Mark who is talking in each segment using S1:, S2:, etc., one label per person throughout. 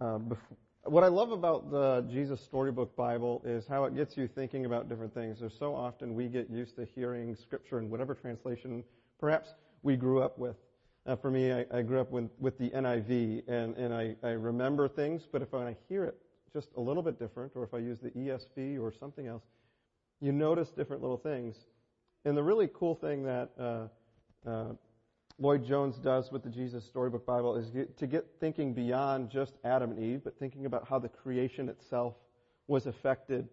S1: Uh, bef- what I love about the Jesus Storybook Bible is how it gets you thinking about different things. There's so often we get used to hearing scripture in whatever translation perhaps we grew up with. Uh, for me, I, I, grew up with, with the NIV, and, and I, I remember things, but if I hear it just a little bit different, or if I use the ESV or something else, you notice different little things. And the really cool thing that uh, uh, Lloyd Jones does with the Jesus Storybook Bible is get, to get thinking beyond just Adam and Eve, but thinking about how the creation itself was affected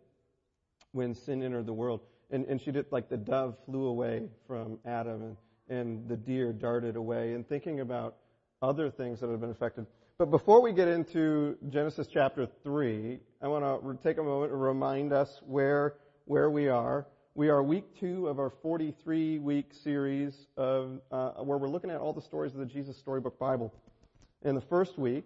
S1: when sin entered the world. And, and she did like the dove flew away from Adam and, and the deer darted away and thinking about other things that have been affected. But before we get into Genesis chapter 3, I want to take a moment to remind us where, where we are. We are week two of our 43 week series of, uh, where we're looking at all the stories of the Jesus Storybook Bible. In the first week,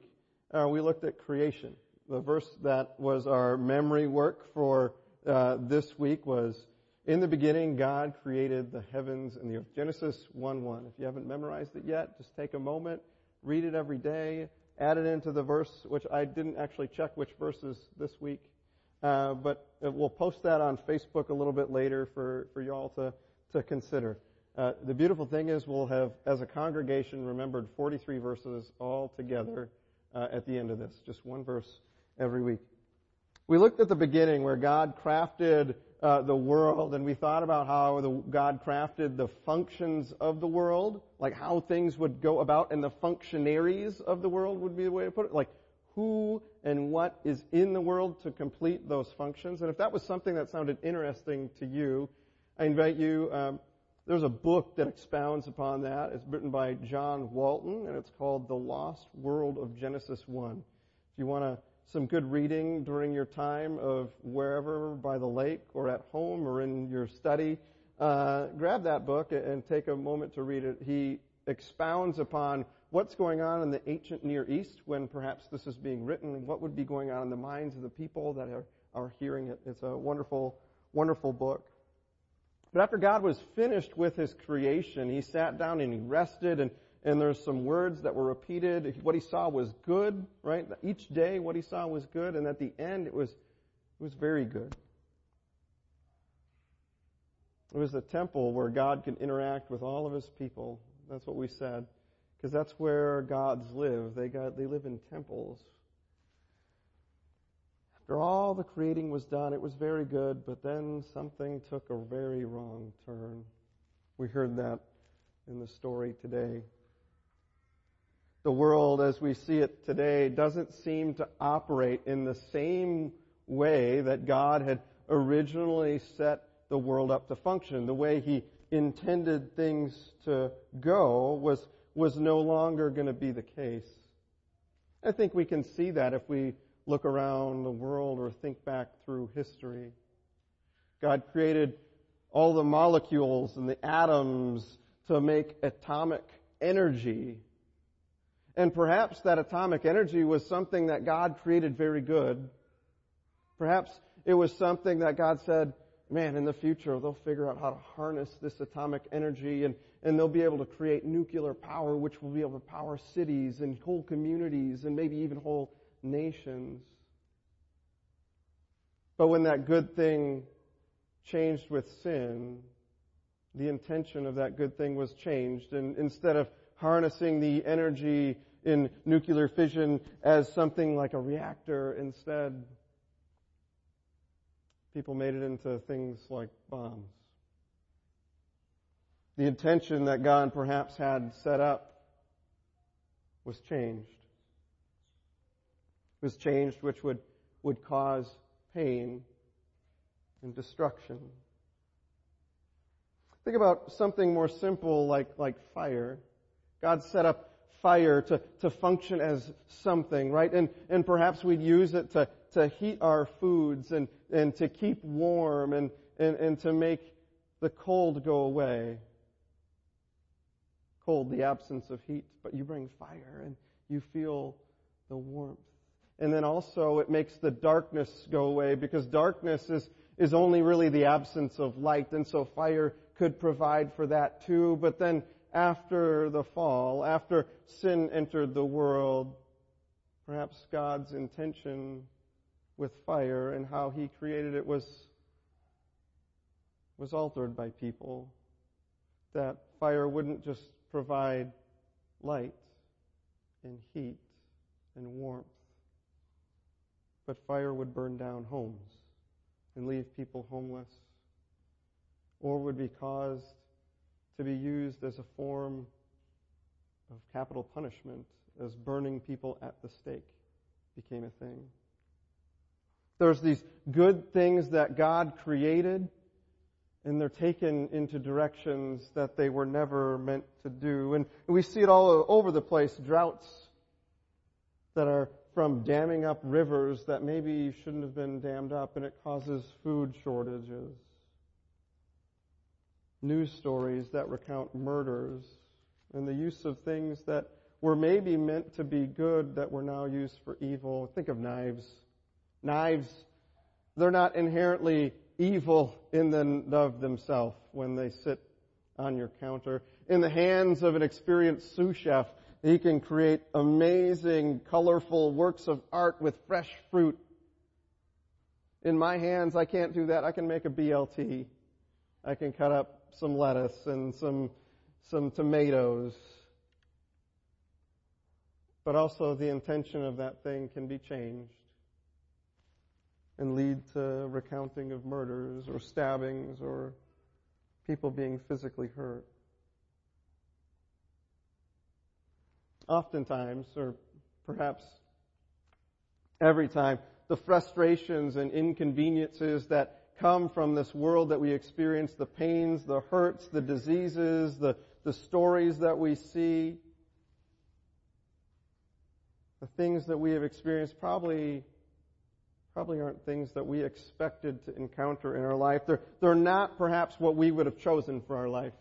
S1: uh, we looked at creation. The verse that was our memory work for uh, this week was, in the beginning, God created the heavens and the earth. Genesis 1-1. If you haven't memorized it yet, just take a moment, read it every day, add it into the verse, which I didn't actually check which verses this week. Uh, but we'll post that on Facebook a little bit later for, for y'all to, to consider. Uh, the beautiful thing is we'll have, as a congregation, remembered 43 verses all together uh, at the end of this. Just one verse every week. We looked at the beginning where God crafted uh, the world, and we thought about how the, God crafted the functions of the world, like how things would go about, and the functionaries of the world would be the way to put it. Like who and what is in the world to complete those functions. And if that was something that sounded interesting to you, I invite you, um, there's a book that expounds upon that. It's written by John Walton, and it's called The Lost World of Genesis 1. If you want some good reading during your time of wherever by the lake or at home or in your study, uh, grab that book and take a moment to read it. He expounds upon what's going on in the ancient Near East when perhaps this is being written, what would be going on in the minds of the people that are, are hearing it. It's a wonderful, wonderful book. But after God was finished with His creation, He sat down and He rested and, and there's some words that were repeated. What He saw was good, right? Each day what He saw was good and at the end it was, it was very good. It was a temple where God could interact with all of His people that's what we said. Because that's where gods live. They, got, they live in temples. After all the creating was done, it was very good, but then something took a very wrong turn. We heard that in the story today. The world as we see it today doesn't seem to operate in the same way that God had originally set the world up to function, the way He intended things to go was, was no longer going to be the case. I think we can see that if we look around the world or think back through history. God created all the molecules and the atoms to make atomic energy. And perhaps that atomic energy was something that God created very good. Perhaps it was something that God said, man, in the future, they'll figure out how to harness this atomic energy and, and they'll be able to create nuclear power, which will be able to power cities and whole communities and maybe even whole nations. But when that good thing changed with sin, the intention of that good thing was changed. And instead of harnessing the energy in nuclear fission as something like a reactor, instead people made it into things like bombs. The intention that God perhaps had set up was changed. It was changed which would, would cause pain and destruction. Think about something more simple like, like fire. God set up fire to, to function as something, right? And, and perhaps we'd use it to, to heat our foods and, and to keep warm and, and, and to make the cold go away. Cold, the absence of heat, but you bring fire and you feel the warmth. And then also it makes the darkness go away because darkness is, is only really the absence of light and so fire could provide for that too. But then after the fall, after sin entered the world, Perhaps God's intention with fire and how he created it was was altered by people. That fire wouldn't just provide light and heat and warmth, but fire would burn down homes and leave people homeless, or would be caused to be used as a form of capital punishment, as burning people at the stake became a thing. There's these good things that God created, and they're taken into directions that they were never meant to do. And we see it all over the place droughts that are from damming up rivers that maybe shouldn't have been dammed up, and it causes food shortages. News stories that recount murders and the use of things that were maybe meant to be good that were now used for evil. Think of knives. Knives, they're not inherently evil in and of themselves when they sit on your counter. In the hands of an experienced sous chef, he can create amazing, colorful works of art with fresh fruit. In my hands, I can't do that. I can make a BLT. I can cut up some lettuce and some, some tomatoes. But also the intention of that thing can be changed and lead to recounting of murders or stabbings or people being physically hurt. Oftentimes, or perhaps every time, the frustrations and inconveniences that come from this world that we experience, the pains, the hurts, the diseases, the, the stories that we see, the things that we have experienced probably probably aren't things that we expected to encounter in our life. They're, they're not perhaps what we would have chosen for our life,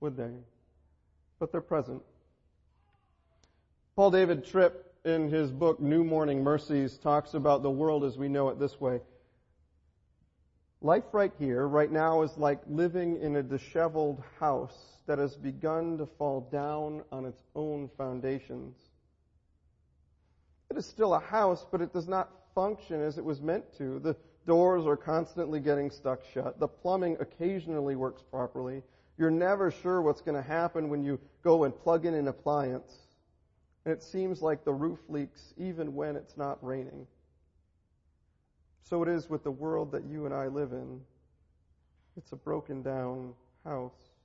S1: would they? But they're present. Paul David Tripp, in his book New Morning Mercies, talks about the world as we know it this way. Life right here, right now, is like living in a disheveled house that has begun to fall down on its own foundations. It is still a house, but it does not function as it was meant to. The doors are constantly getting stuck shut. The plumbing occasionally works properly. You're never sure what's going to happen when you go and plug in an appliance. And it seems like the roof leaks even when it's not raining. So it is with the world that you and I live in. It's a broken down house.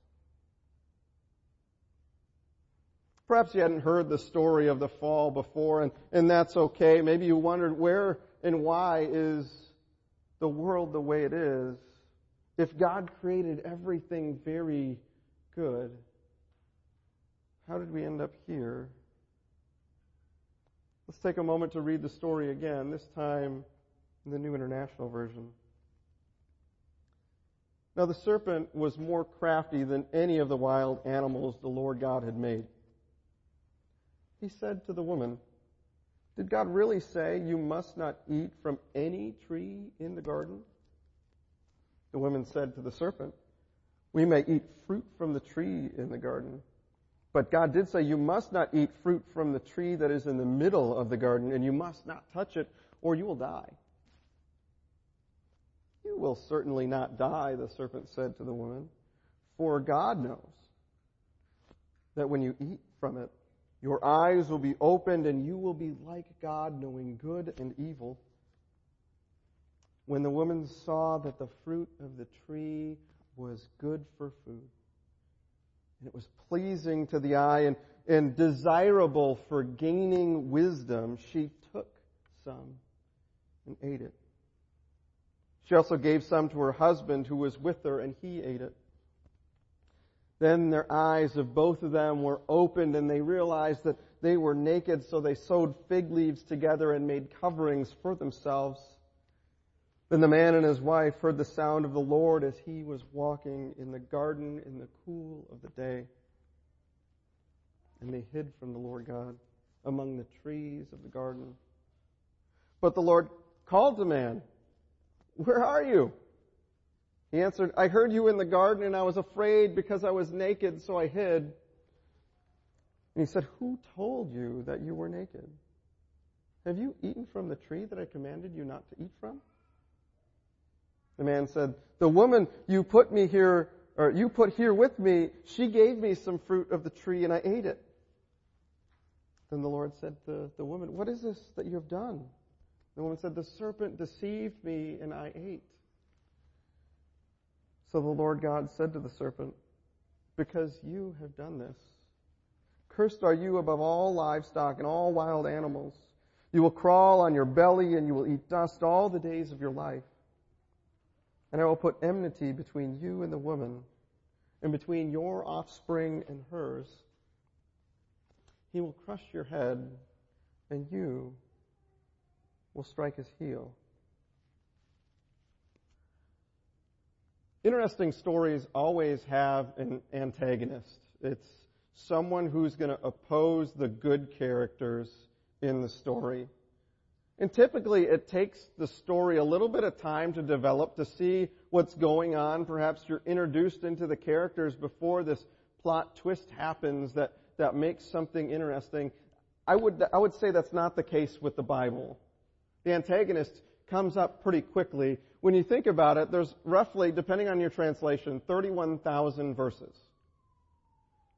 S1: Perhaps you hadn't heard the story of the fall before, and, and that's okay. Maybe you wondered where and why is the world the way it is if God created everything very good? How did we end up here? Let's take a moment to read the story again, this time in the New International Version. Now the serpent was more crafty than any of the wild animals the Lord God had made he said to the woman, Did God really say you must not eat from any tree in the garden? The woman said to the serpent, We may eat fruit from the tree in the garden. But God did say you must not eat fruit from the tree that is in the middle of the garden, and you must not touch it, or you will die. You will certainly not die, the serpent said to the woman, for God knows that when you eat from it, your eyes will be opened and you will be like God, knowing good and evil. When the woman saw that the fruit of the tree was good for food, and it was pleasing to the eye and, and desirable for gaining wisdom, she took some and ate it. She also gave some to her husband who was with her, and he ate it. Then their eyes of both of them were opened and they realized that they were naked, so they sewed fig leaves together and made coverings for themselves. Then the man and his wife heard the sound of the Lord as he was walking in the garden in the cool of the day. And they hid from the Lord God among the trees of the garden. But the Lord called the man, Where are you? He answered, I heard you in the garden and I was afraid because I was naked, so I hid. And he said, Who told you that you were naked? Have you eaten from the tree that I commanded you not to eat from? The man said, The woman you put me here, or you put here with me, she gave me some fruit of the tree and I ate it. Then the Lord said to the woman, What is this that you have done? The woman said, The serpent deceived me and I ate. So the Lord God said to the serpent, Because you have done this, cursed are you above all livestock and all wild animals. You will crawl on your belly and you will eat dust all the days of your life. And I will put enmity between you and the woman, and between your offspring and hers. He will crush your head, and you will strike his heel. Interesting stories always have an antagonist. It's someone who's going to oppose the good characters in the story. And typically it takes the story a little bit of time to develop to see what's going on. Perhaps you're introduced into the characters before this plot twist happens that, that makes something interesting. I would, I would say that's not the case with the Bible. The antagonist comes up pretty quickly. When you think about it, there's roughly, depending on your translation, 31,000 verses.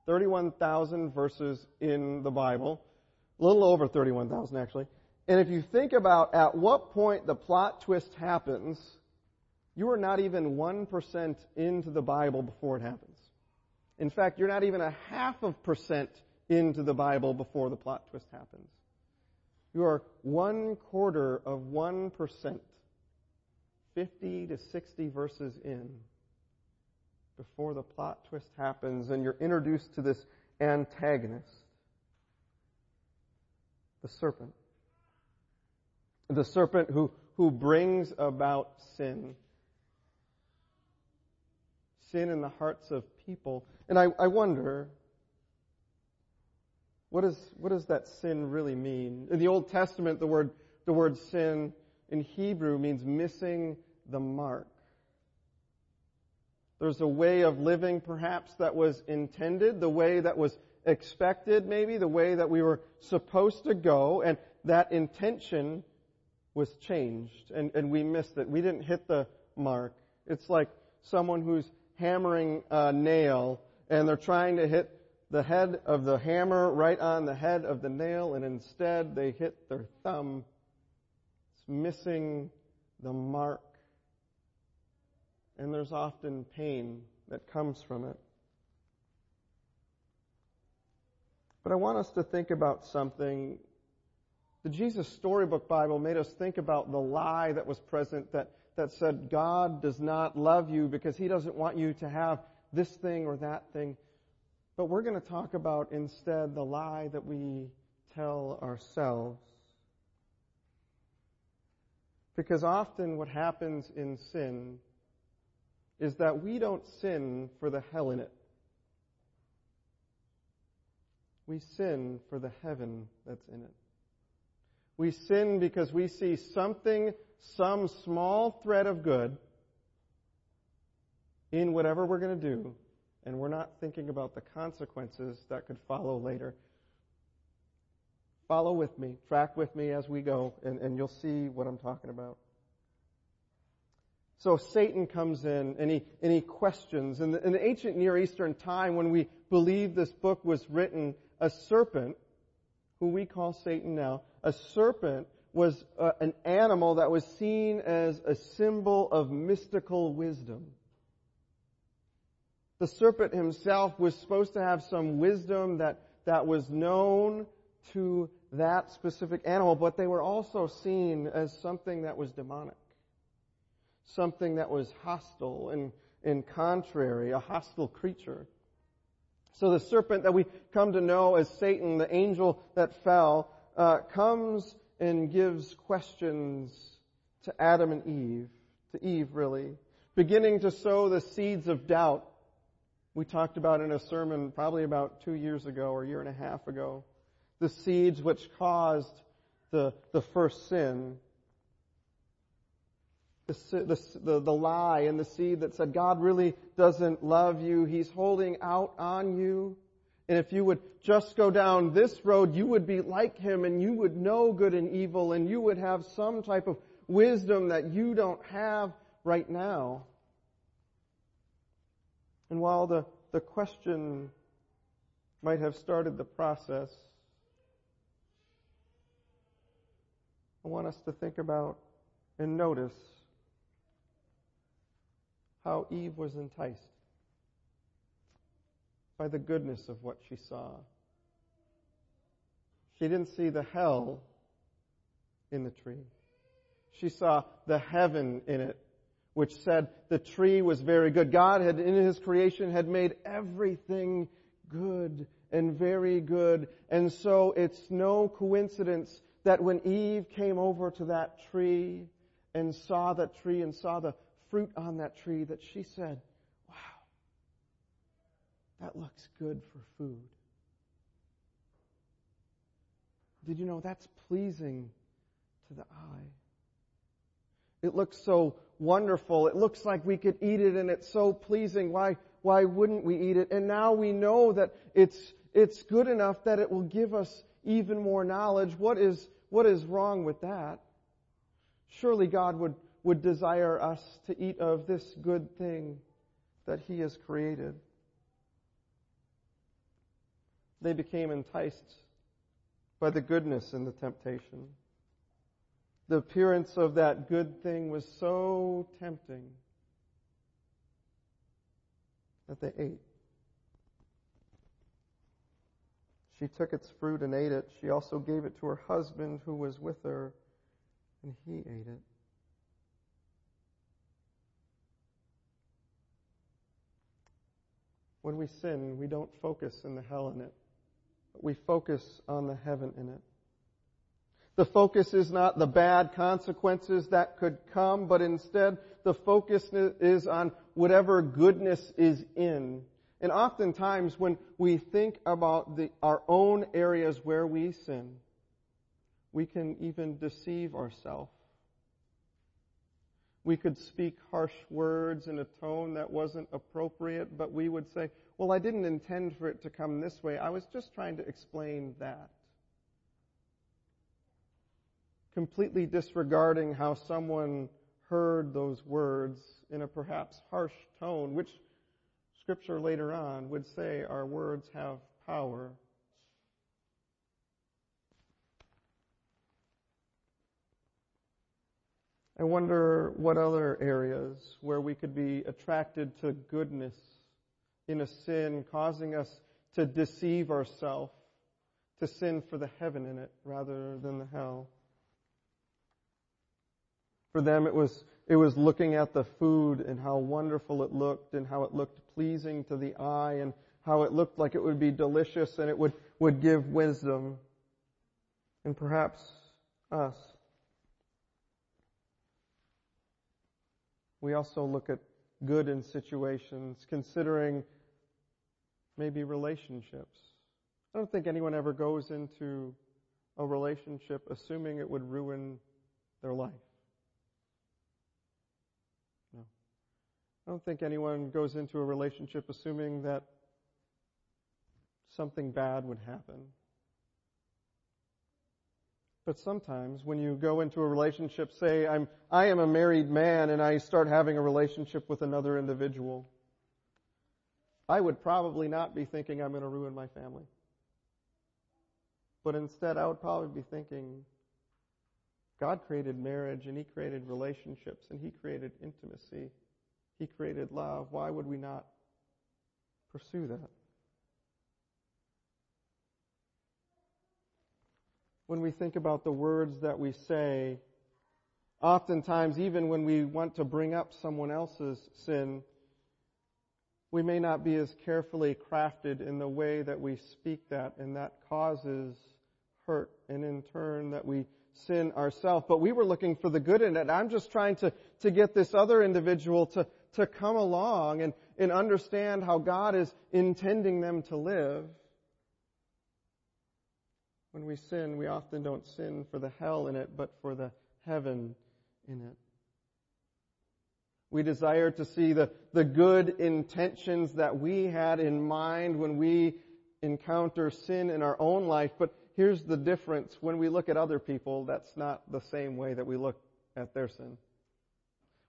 S1: 31,000 verses in the Bible. A little over 31,000 actually. And if you think about at what point the plot twist happens, you are not even 1% into the Bible before it happens. In fact, you're not even a half of percent into the Bible before the plot twist happens. You are one quarter of 1%, 50 to 60 verses in before the plot twist happens and you're introduced to this antagonist, the serpent. The serpent who, who brings about sin. Sin in the hearts of people. And I, I wonder, what, is, what does that sin really mean? In the Old Testament, the word, the word sin in Hebrew means missing the mark. There's a way of living perhaps that was intended, the way that was expected maybe, the way that we were supposed to go, and that intention was changed and, and we missed it. We didn't hit the mark. It's like someone who's hammering a nail and they're trying to hit the head of the hammer right on the head of the nail and instead they hit their thumb. It's missing the mark. And there's often pain that comes from it. But I want us to think about something the Jesus Storybook Bible made us think about the lie that was present that, that said God does not love you because He doesn't want you to have this thing or that thing. But we're going to talk about instead the lie that we tell ourselves. Because often what happens in sin is that we don't sin for the hell in it. We sin for the heaven that's in it. We sin because we see something, some small thread of good in whatever we're going to do, and we're not thinking about the consequences that could follow later. Follow with me, track with me as we go, and, and you'll see what I'm talking about. So Satan comes in and he, and he questions. In the, in the ancient Near Eastern time, when we believe this book was written, a serpent, who we call Satan now, a serpent was uh, an animal that was seen as a symbol of mystical wisdom. The serpent himself was supposed to have some wisdom that, that was known to that specific animal, but they were also seen as something that was demonic. Something that was hostile and, and contrary, a hostile creature. So the serpent that we come to know as Satan, the angel that fell, uh, comes and gives questions to Adam and Eve, to Eve really, beginning to sow the seeds of doubt. We talked about in a sermon probably about two years ago or a year and a half ago, the seeds which caused the, the first sin. The, the, the, lie and the seed that said God really doesn't love you. He's holding out on you. And if you would just go down this road, you would be like him and you would know good and evil and you would have some type of wisdom that you don't have right now. And while the, the question might have started the process, I want us to think about and notice how Eve was enticed by the goodness of what she saw. She didn't see the hell in the tree. She saw the heaven in it, which said the tree was very good. God had, in His creation, had made everything good and very good. And so it's no coincidence that when Eve came over to that tree and saw that tree and saw the fruit on that tree, that she said, wow, that looks good for food. Did you know that's pleasing to the eye? It looks so wonderful. It looks like we could eat it and it's so pleasing. Why, why wouldn't we eat it? And now we know that it's, it's good enough that it will give us even more knowledge. What is, what is wrong with that? Surely God would, would desire us to eat of this good thing that He has created. They became enticed by the goodness and the temptation the appearance of that good thing was so tempting that they ate. She took its fruit and ate it. She also gave it to her husband who was with her, and he ate it. When we sin, we don't focus in the hell in it, but we focus on the heaven in it. The focus is not the bad consequences that could come, but instead the focus is on whatever goodness is in. And oftentimes when we think about the, our own areas where we sin, we can even deceive ourselves. We could speak harsh words in a tone that wasn't appropriate, but we would say, well, I didn't intend for it to come this way. I was just trying to explain that completely disregarding how someone heard those words in a perhaps harsh tone, which scripture later on would say our words have power. I wonder what other areas where we could be attracted to goodness in a sin, causing us to deceive ourselves, to sin for the heaven in it rather than the hell. For them, it was, it was looking at the food and how wonderful it looked and how it looked pleasing to the eye and how it looked like it would be delicious and it would, would give wisdom. And perhaps us. We also look at good in situations, considering maybe relationships. I don't think anyone ever goes into a relationship assuming it would ruin their life. I don't think anyone goes into a relationship assuming that something bad would happen. But sometimes when you go into a relationship, say, I'm, I am a married man and I start having a relationship with another individual, I would probably not be thinking I'm going to ruin my family. But instead, I would probably be thinking, God created marriage and He created relationships and He created intimacy. He created love. Why would we not pursue that? When we think about the words that we say, oftentimes, even when we want to bring up someone else's sin, we may not be as carefully crafted in the way that we speak that, and that causes hurt, and in turn, that we sin ourselves. But we were looking for the good in it. I'm just trying to, to get this other individual to, to come along and, and understand how God is intending them to live. When we sin, we often don't sin for the hell in it, but for the heaven in it. We desire to see the, the good intentions that we had in mind when we encounter sin in our own life, but here's the difference. When we look at other people, that's not the same way that we look at their sin.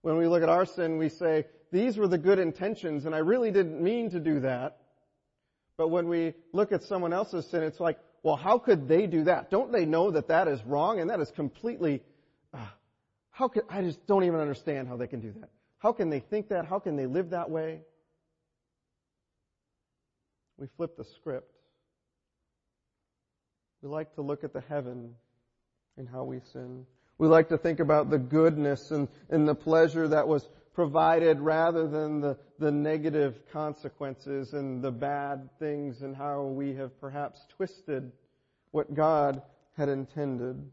S1: When we look at our sin, we say, these were the good intentions, and I really didn't mean to do that. But when we look at someone else's sin, it's like, well, how could they do that? Don't they know that that is wrong and that is completely, uh, how could, I just don't even understand how they can do that. How can they think that? How can they live that way? We flip the script. We like to look at the heaven and how we sin. We like to think about the goodness and, and the pleasure that was provided rather than the, the negative consequences and the bad things and how we have perhaps twisted what God had intended.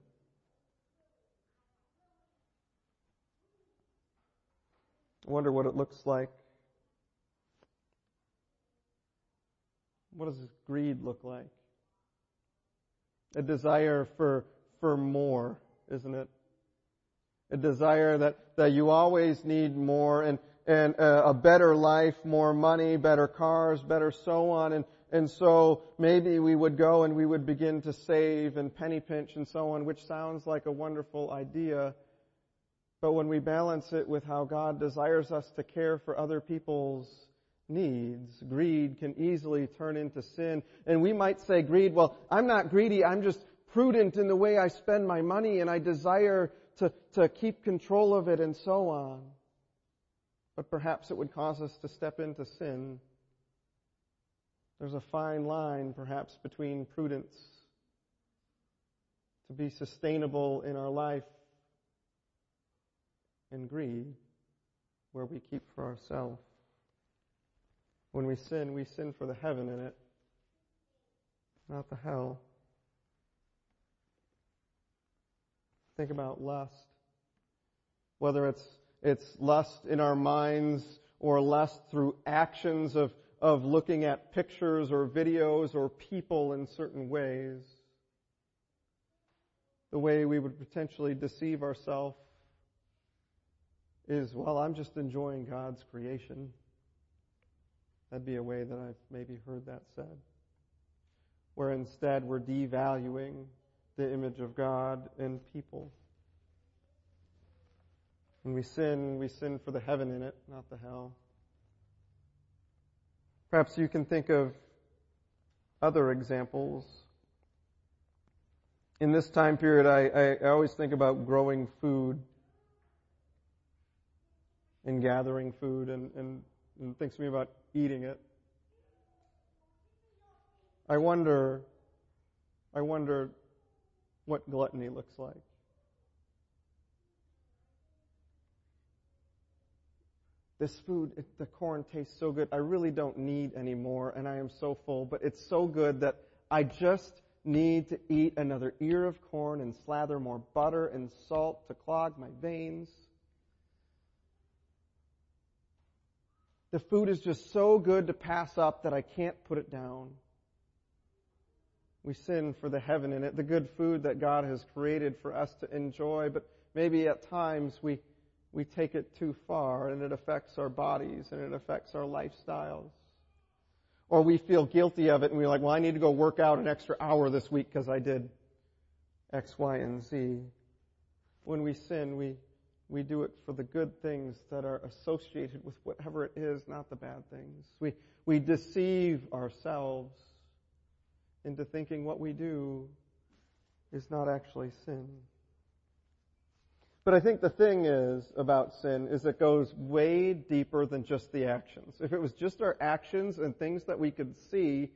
S1: I wonder what it looks like. What does greed look like? A desire for, for more, isn't it? A desire that, that you always need more and, and a, a better life, more money, better cars, better so on. And, and so maybe we would go and we would begin to save and penny pinch and so on, which sounds like a wonderful idea. But when we balance it with how God desires us to care for other people's needs, greed can easily turn into sin. And we might say greed, well, I'm not greedy, I'm just prudent in the way I spend my money and I desire to, to keep control of it and so on. But perhaps it would cause us to step into sin. There's a fine line perhaps between prudence to be sustainable in our life and greed, where we keep for ourselves. When we sin, we sin for the heaven in it, not the hell. Think about lust. Whether it's, it's lust in our minds or lust through actions of, of looking at pictures or videos or people in certain ways. The way we would potentially deceive ourselves is, well, I'm just enjoying God's creation. That'd be a way that I've maybe heard that said. Where instead we're devaluing the image of God in people. When we sin, we sin for the heaven in it, not the hell. Perhaps you can think of other examples. In this time period, I, I, I always think about growing food and gathering food and, and, and thinks to me about eating it. I wonder, I wonder what gluttony looks like. This food, it, the corn tastes so good. I really don't need any more, and I am so full, but it's so good that I just need to eat another ear of corn and slather more butter and salt to clog my veins. The food is just so good to pass up that I can't put it down. We sin for the heaven in it, the good food that God has created for us to enjoy, but maybe at times we, we take it too far and it affects our bodies and it affects our lifestyles. Or we feel guilty of it and we're like, well, I need to go work out an extra hour this week because I did X, Y, and Z. When we sin, we we do it for the good things that are associated with whatever it is, not the bad things. We, we deceive ourselves into thinking what we do is not actually sin. But I think the thing is about sin is it goes way deeper than just the actions. If it was just our actions and things that we could see,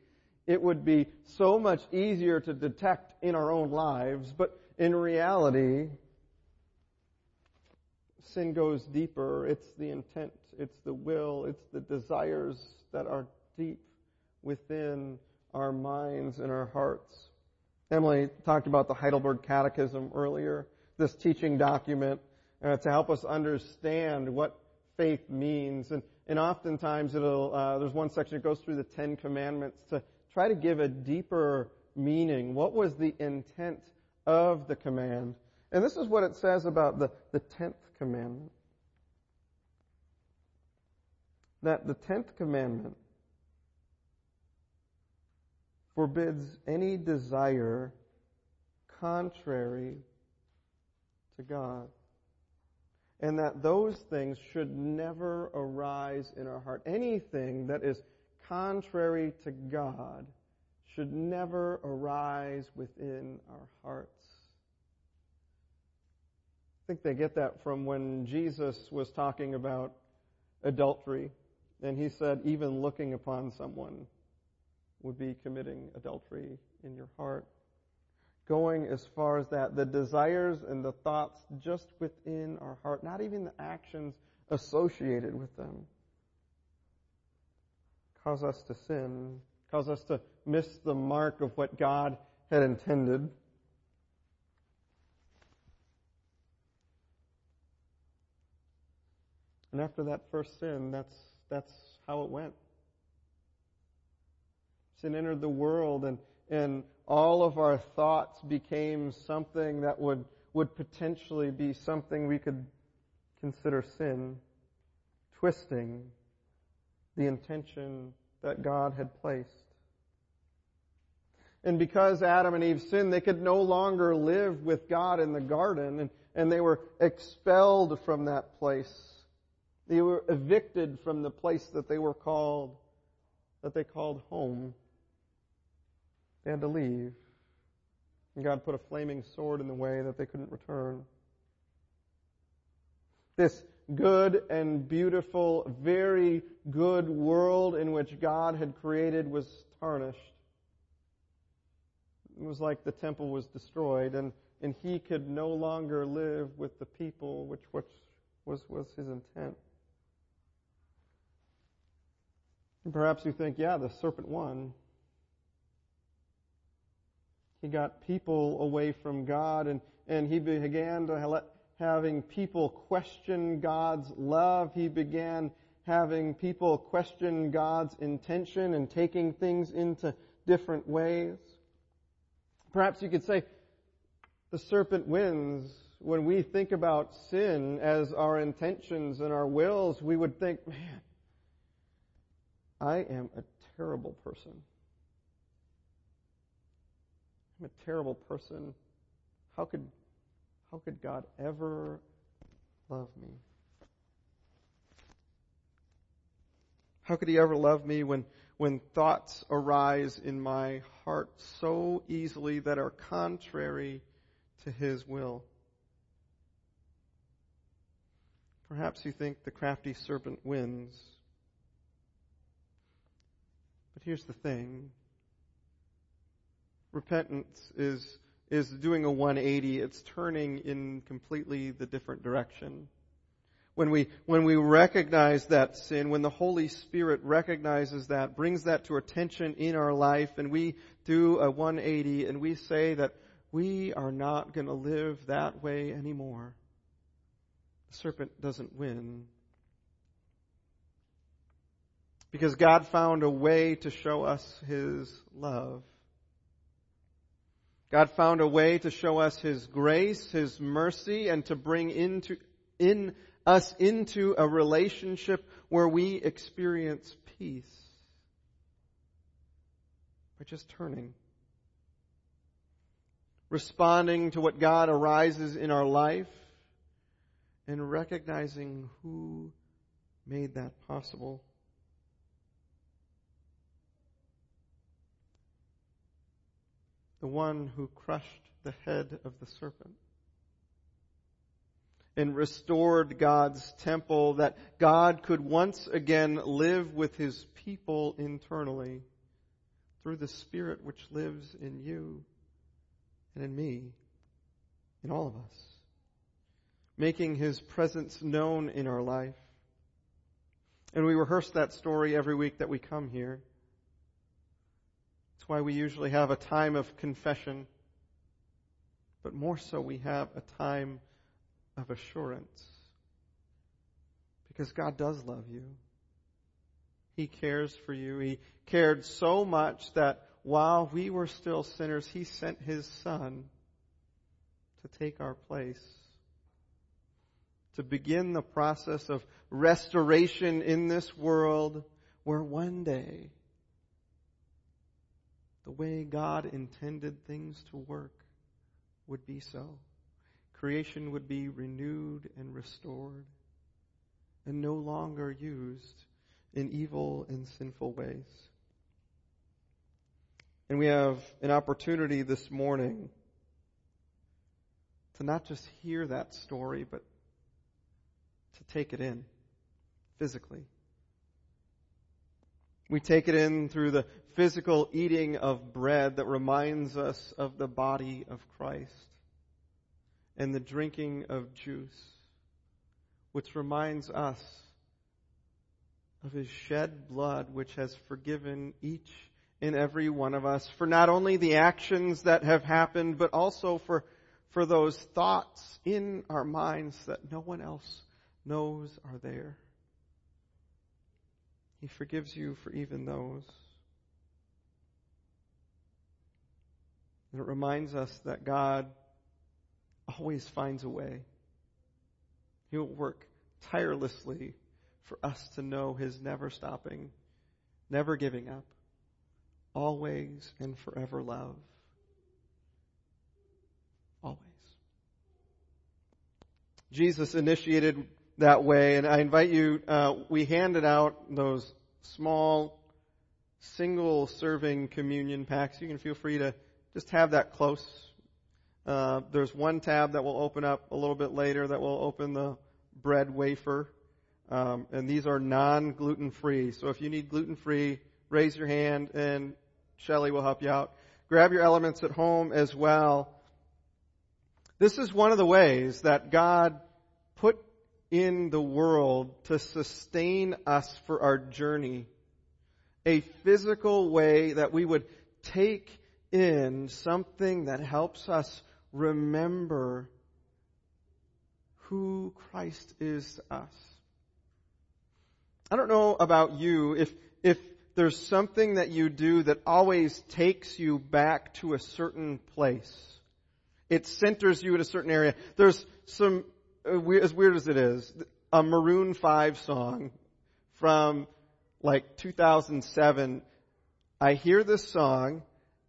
S1: it would be so much easier to detect in our own lives. But in reality, sin goes deeper. It's the intent, it's the will, it's the desires that are deep within our minds and our hearts. Emily talked about the Heidelberg Catechism earlier, this teaching document uh, to help us understand what faith means. And, and oftentimes it'll, uh, there's one section that goes through the Ten Commandments to try to give a deeper meaning. What was the intent of the command? And this is what it says about the, the tenth commandment. That the tenth commandment forbids any desire contrary to God. And that those things should never arise in our heart. Anything that is contrary to God should never arise within our hearts. I think they get that from when Jesus was talking about adultery. And he said, even looking upon someone would be committing adultery in your heart. Going as far as that, the desires and the thoughts just within our heart, not even the actions associated with them, cause us to sin, cause us to miss the mark of what God had intended. And after that first sin, that's, that's how it went. Sin entered the world and, and all of our thoughts became something that would, would potentially be something we could consider sin, twisting the intention that God had placed. And because Adam and Eve sinned, they could no longer live with God in the garden, and, and they were expelled from that place. They were evicted from the place that they were called, that they called home. They had to leave. And God put a flaming sword in the way that they couldn't return. This good and beautiful, very good world in which God had created was tarnished. It was like the temple was destroyed and, and he could no longer live with the people, which, which was, was his intent. And perhaps you think, yeah, the serpent won. He got people away from God and, and he began to let, having people question God's love. He began having people question God's intention and taking things into different ways. Perhaps you could say the serpent wins. When we think about sin as our intentions and our wills, we would think, man, I am a terrible person. I'm a terrible person. How could, how could God ever love me? How could He ever love me when, when thoughts arise in my heart so easily that are contrary to His will? Perhaps you think the crafty serpent wins. But here's the thing. Repentance is, is doing a 180. It's turning in completely the different direction. When we, when we recognize that sin, when the Holy Spirit recognizes that, brings that to attention in our life, and we do a 180 and we say that we are not going to live that way anymore, the serpent doesn't win. Because God found a way to show us His love. God found a way to show us His grace, His mercy, and to bring into, in us into a relationship where we experience peace. By just turning. Responding to what God arises in our life and recognizing who made that possible. The one who crushed the head of the serpent and restored God's temple that God could once again live with his people internally through the Spirit which lives in you and in me, in all of us, making his presence known in our life. And we rehearse that story every week that we come here. That's why we usually have a time of confession, but more so we have a time of assurance. Because God does love you. He cares for you. He cared so much that while we were still sinners, He sent His Son to take our place. To begin the process of restoration in this world where one day the way God intended things to work would be so. Creation would be renewed and restored and no longer used in evil and sinful ways. And we have an opportunity this morning to not just hear that story, but to take it in physically. We take it in through the physical eating of bread that reminds us of the body of Christ and the drinking of juice, which reminds us of his shed blood, which has forgiven each and every one of us for not only the actions that have happened, but also for, for those thoughts in our minds that no one else knows are there. He forgives you for even those. And it reminds us that God always finds a way. He'll work tirelessly for us to know His never stopping, never giving up, always and forever love. Always. Jesus initiated that way, and I invite you, uh, we handed out those small single serving communion packs. You can feel free to just have that close. Uh, there's one tab that will open up a little bit later that will open the bread wafer. Um, and these are non-gluten free. So if you need gluten free, raise your hand and Shelly will help you out. Grab your elements at home as well. This is one of the ways that God put in the world to sustain us for our journey. A physical way that we would take in something that helps us remember who Christ is to us. I don't know about you if, if there's something that you do that always takes you back to a certain place. It centers you in a certain area. There's some, Uh, as weird as it is, a Maroon 5 song from like 2007. I hear this song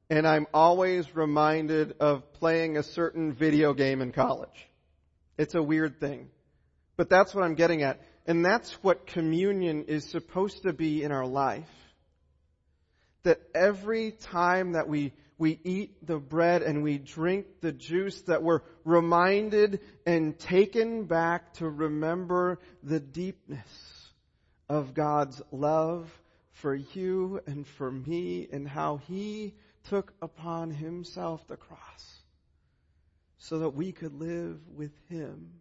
S1: and I'm always reminded of playing a certain video game in college. It's a weird thing. But that's what I'm getting at. And that's what communion is supposed to be in our life. That every time that we, we eat the bread and we drink the juice, that we're reminded and taken back to remember the deepness of God's love for you and for me and how He took upon Himself the cross so that we could live with Him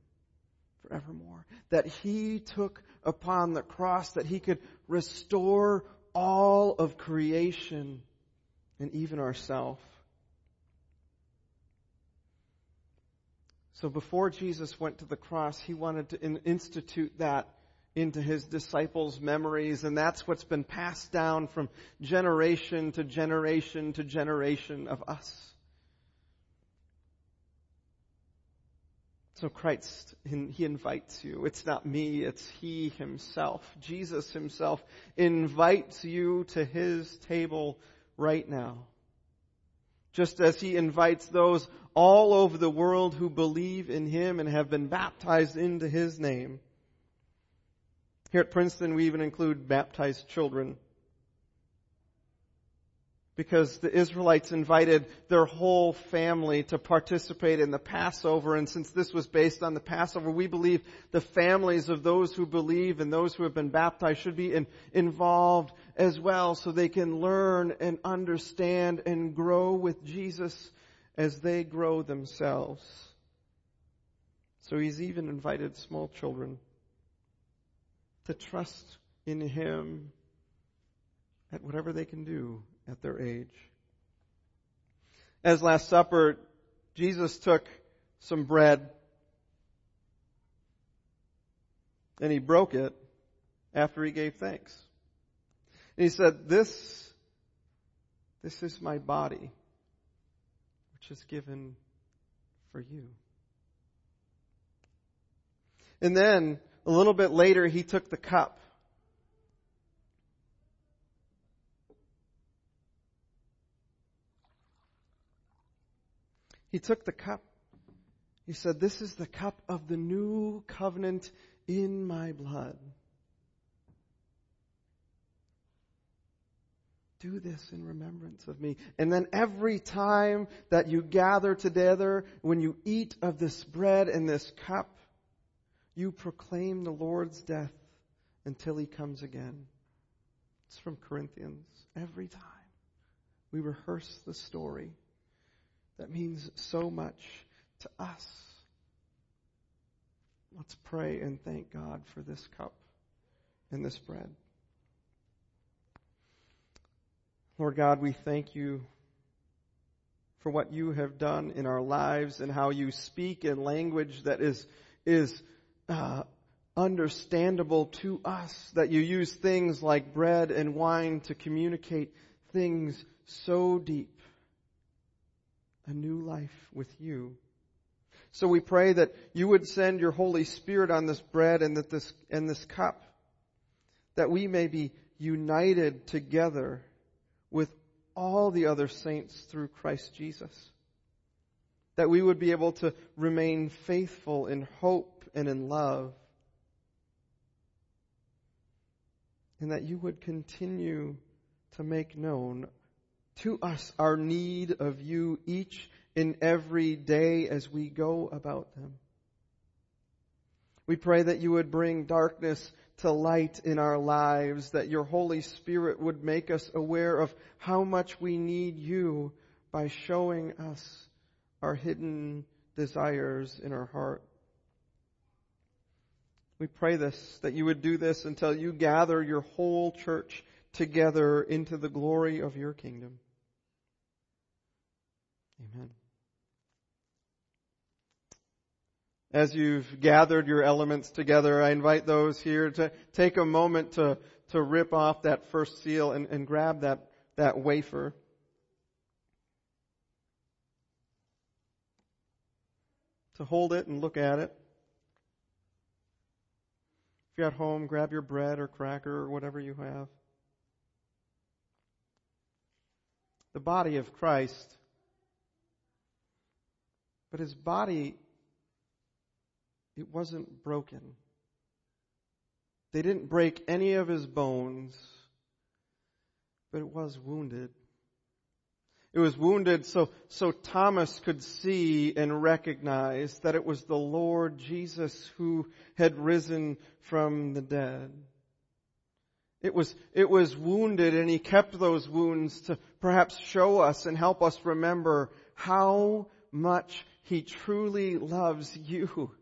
S1: forevermore. That He took upon the cross that He could restore all of creation and even ourself. So before Jesus went to the cross, He wanted to institute that into his disciples' memories, and that's what's been passed down from generation to generation to generation of us. So Christ, He invites you. It's not me, it's He Himself. Jesus Himself invites you to His table right now. Just as He invites those all over the world who believe in Him and have been baptized into His name. Here at Princeton, we even include baptized children because the Israelites invited their whole family to participate in the Passover. And since this was based on the Passover, we believe the families of those who believe and those who have been baptized should be in, involved as well so they can learn and understand and grow with Jesus as they grow themselves. So he's even invited small children to trust in him at whatever they can do at their age. As Last Supper, Jesus took some bread and he broke it after he gave thanks. And he said, this, this is my body, which is given for you. And then, a little bit later, he took the cup He took the cup. He said, This is the cup of the new covenant in my blood. Do this in remembrance of me. And then every time that you gather together, when you eat of this bread and this cup, you proclaim the Lord's death until he comes again. It's from Corinthians. Every time we rehearse the story that means so much to us. Let's pray and thank God for this cup and this bread. Lord God, we thank you for what you have done in our lives and how you speak in language that is, is uh, understandable to us, that you use things like bread and wine to communicate things so deep. A new life with you. So we pray that you would send your Holy Spirit on this bread and that this, and this cup, that we may be united together with all the other saints through Christ Jesus. That we would be able to remain faithful in hope and in love. And that you would continue to make known to us our need of you each and every day as we go about them. We pray that you would bring darkness to light in our lives, that your Holy Spirit would make us aware of how much we need you by showing us our hidden desires in our heart. We pray this, that you would do this until you gather your whole church together into the glory of your kingdom. Amen. As you've gathered your elements together, I invite those here to take a moment to, to rip off that first seal and, and grab that, that wafer. To hold it and look at it. If you're at home, grab your bread or cracker or whatever you have. The body of Christ. But his body it wasn't broken. They didn't break any of his bones, but it was wounded. It was wounded so, so Thomas could see and recognize that it was the Lord Jesus who had risen from the dead. It was, it was wounded and he kept those wounds to perhaps show us and help us remember how much he truly loves you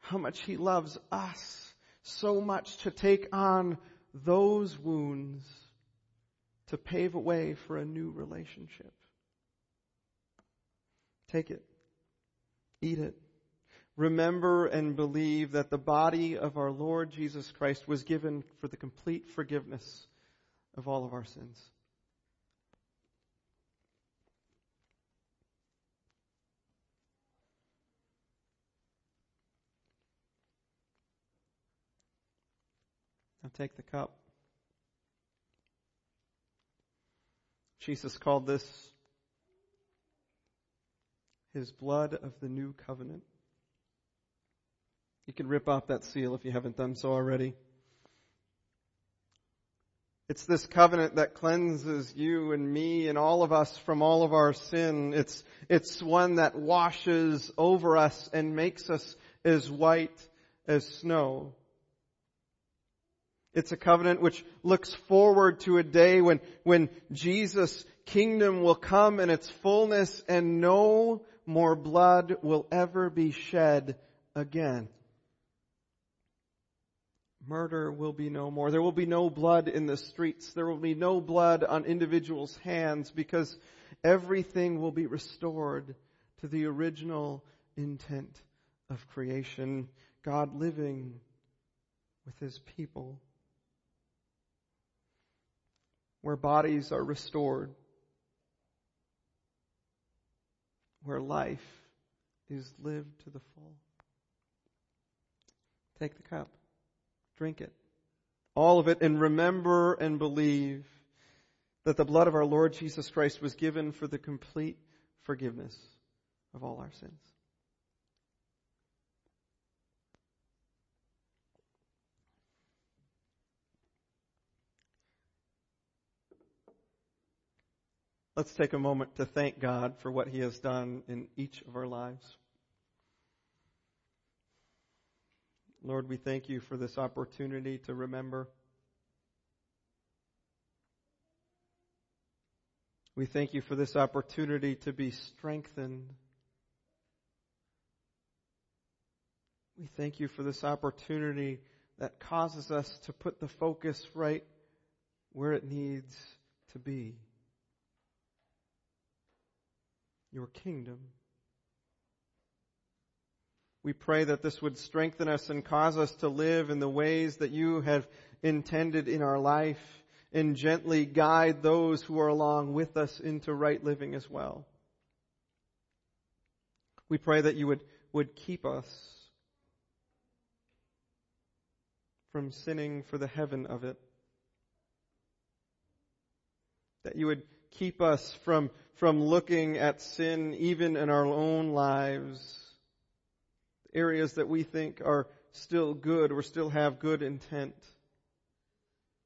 S1: how much He loves us so much to take on those wounds to pave a way for a new relationship. Take it. Eat it. Remember and believe that the body of our Lord Jesus Christ was given for the complete forgiveness of all of our sins. Take the cup. Jesus called this his blood of the new covenant. You can rip off that seal if you haven't done so already. It's this covenant that cleanses you and me and all of us from all of our sin. It's, it's one that washes over us and makes us as white as snow. It's a covenant which looks forward to a day when, when Jesus' kingdom will come in its fullness and no more blood will ever be shed again. Murder will be no more. There will be no blood in the streets. There will be no blood on individuals' hands because everything will be restored to the original intent of creation. God living with His people where bodies are restored, where life is lived to the full. Take the cup, drink it, all of it, and remember and believe that the blood of our Lord Jesus Christ was given for the complete forgiveness of all our sins. Let's take a moment to thank God for what He has done in each of our lives. Lord, we thank you for this opportunity to remember. We thank you for this opportunity to be strengthened. We thank you for this opportunity that causes us to put the focus right where it needs to be your kingdom. We pray that this would strengthen us and cause us to live in the ways that you have intended in our life and gently guide those who are along with us into right living as well. We pray that you would, would keep us from sinning for the heaven of it. That you would keep us from, from looking at sin even in our own lives. Areas that we think are still good or still have good intent.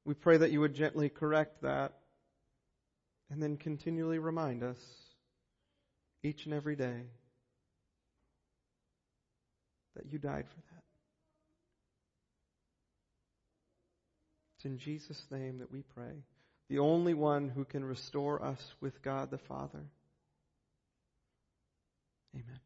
S1: We pray that you would gently correct that and then continually remind us each and every day that you died for that. It's in Jesus' name that we pray the only one who can restore us with God the Father. Amen.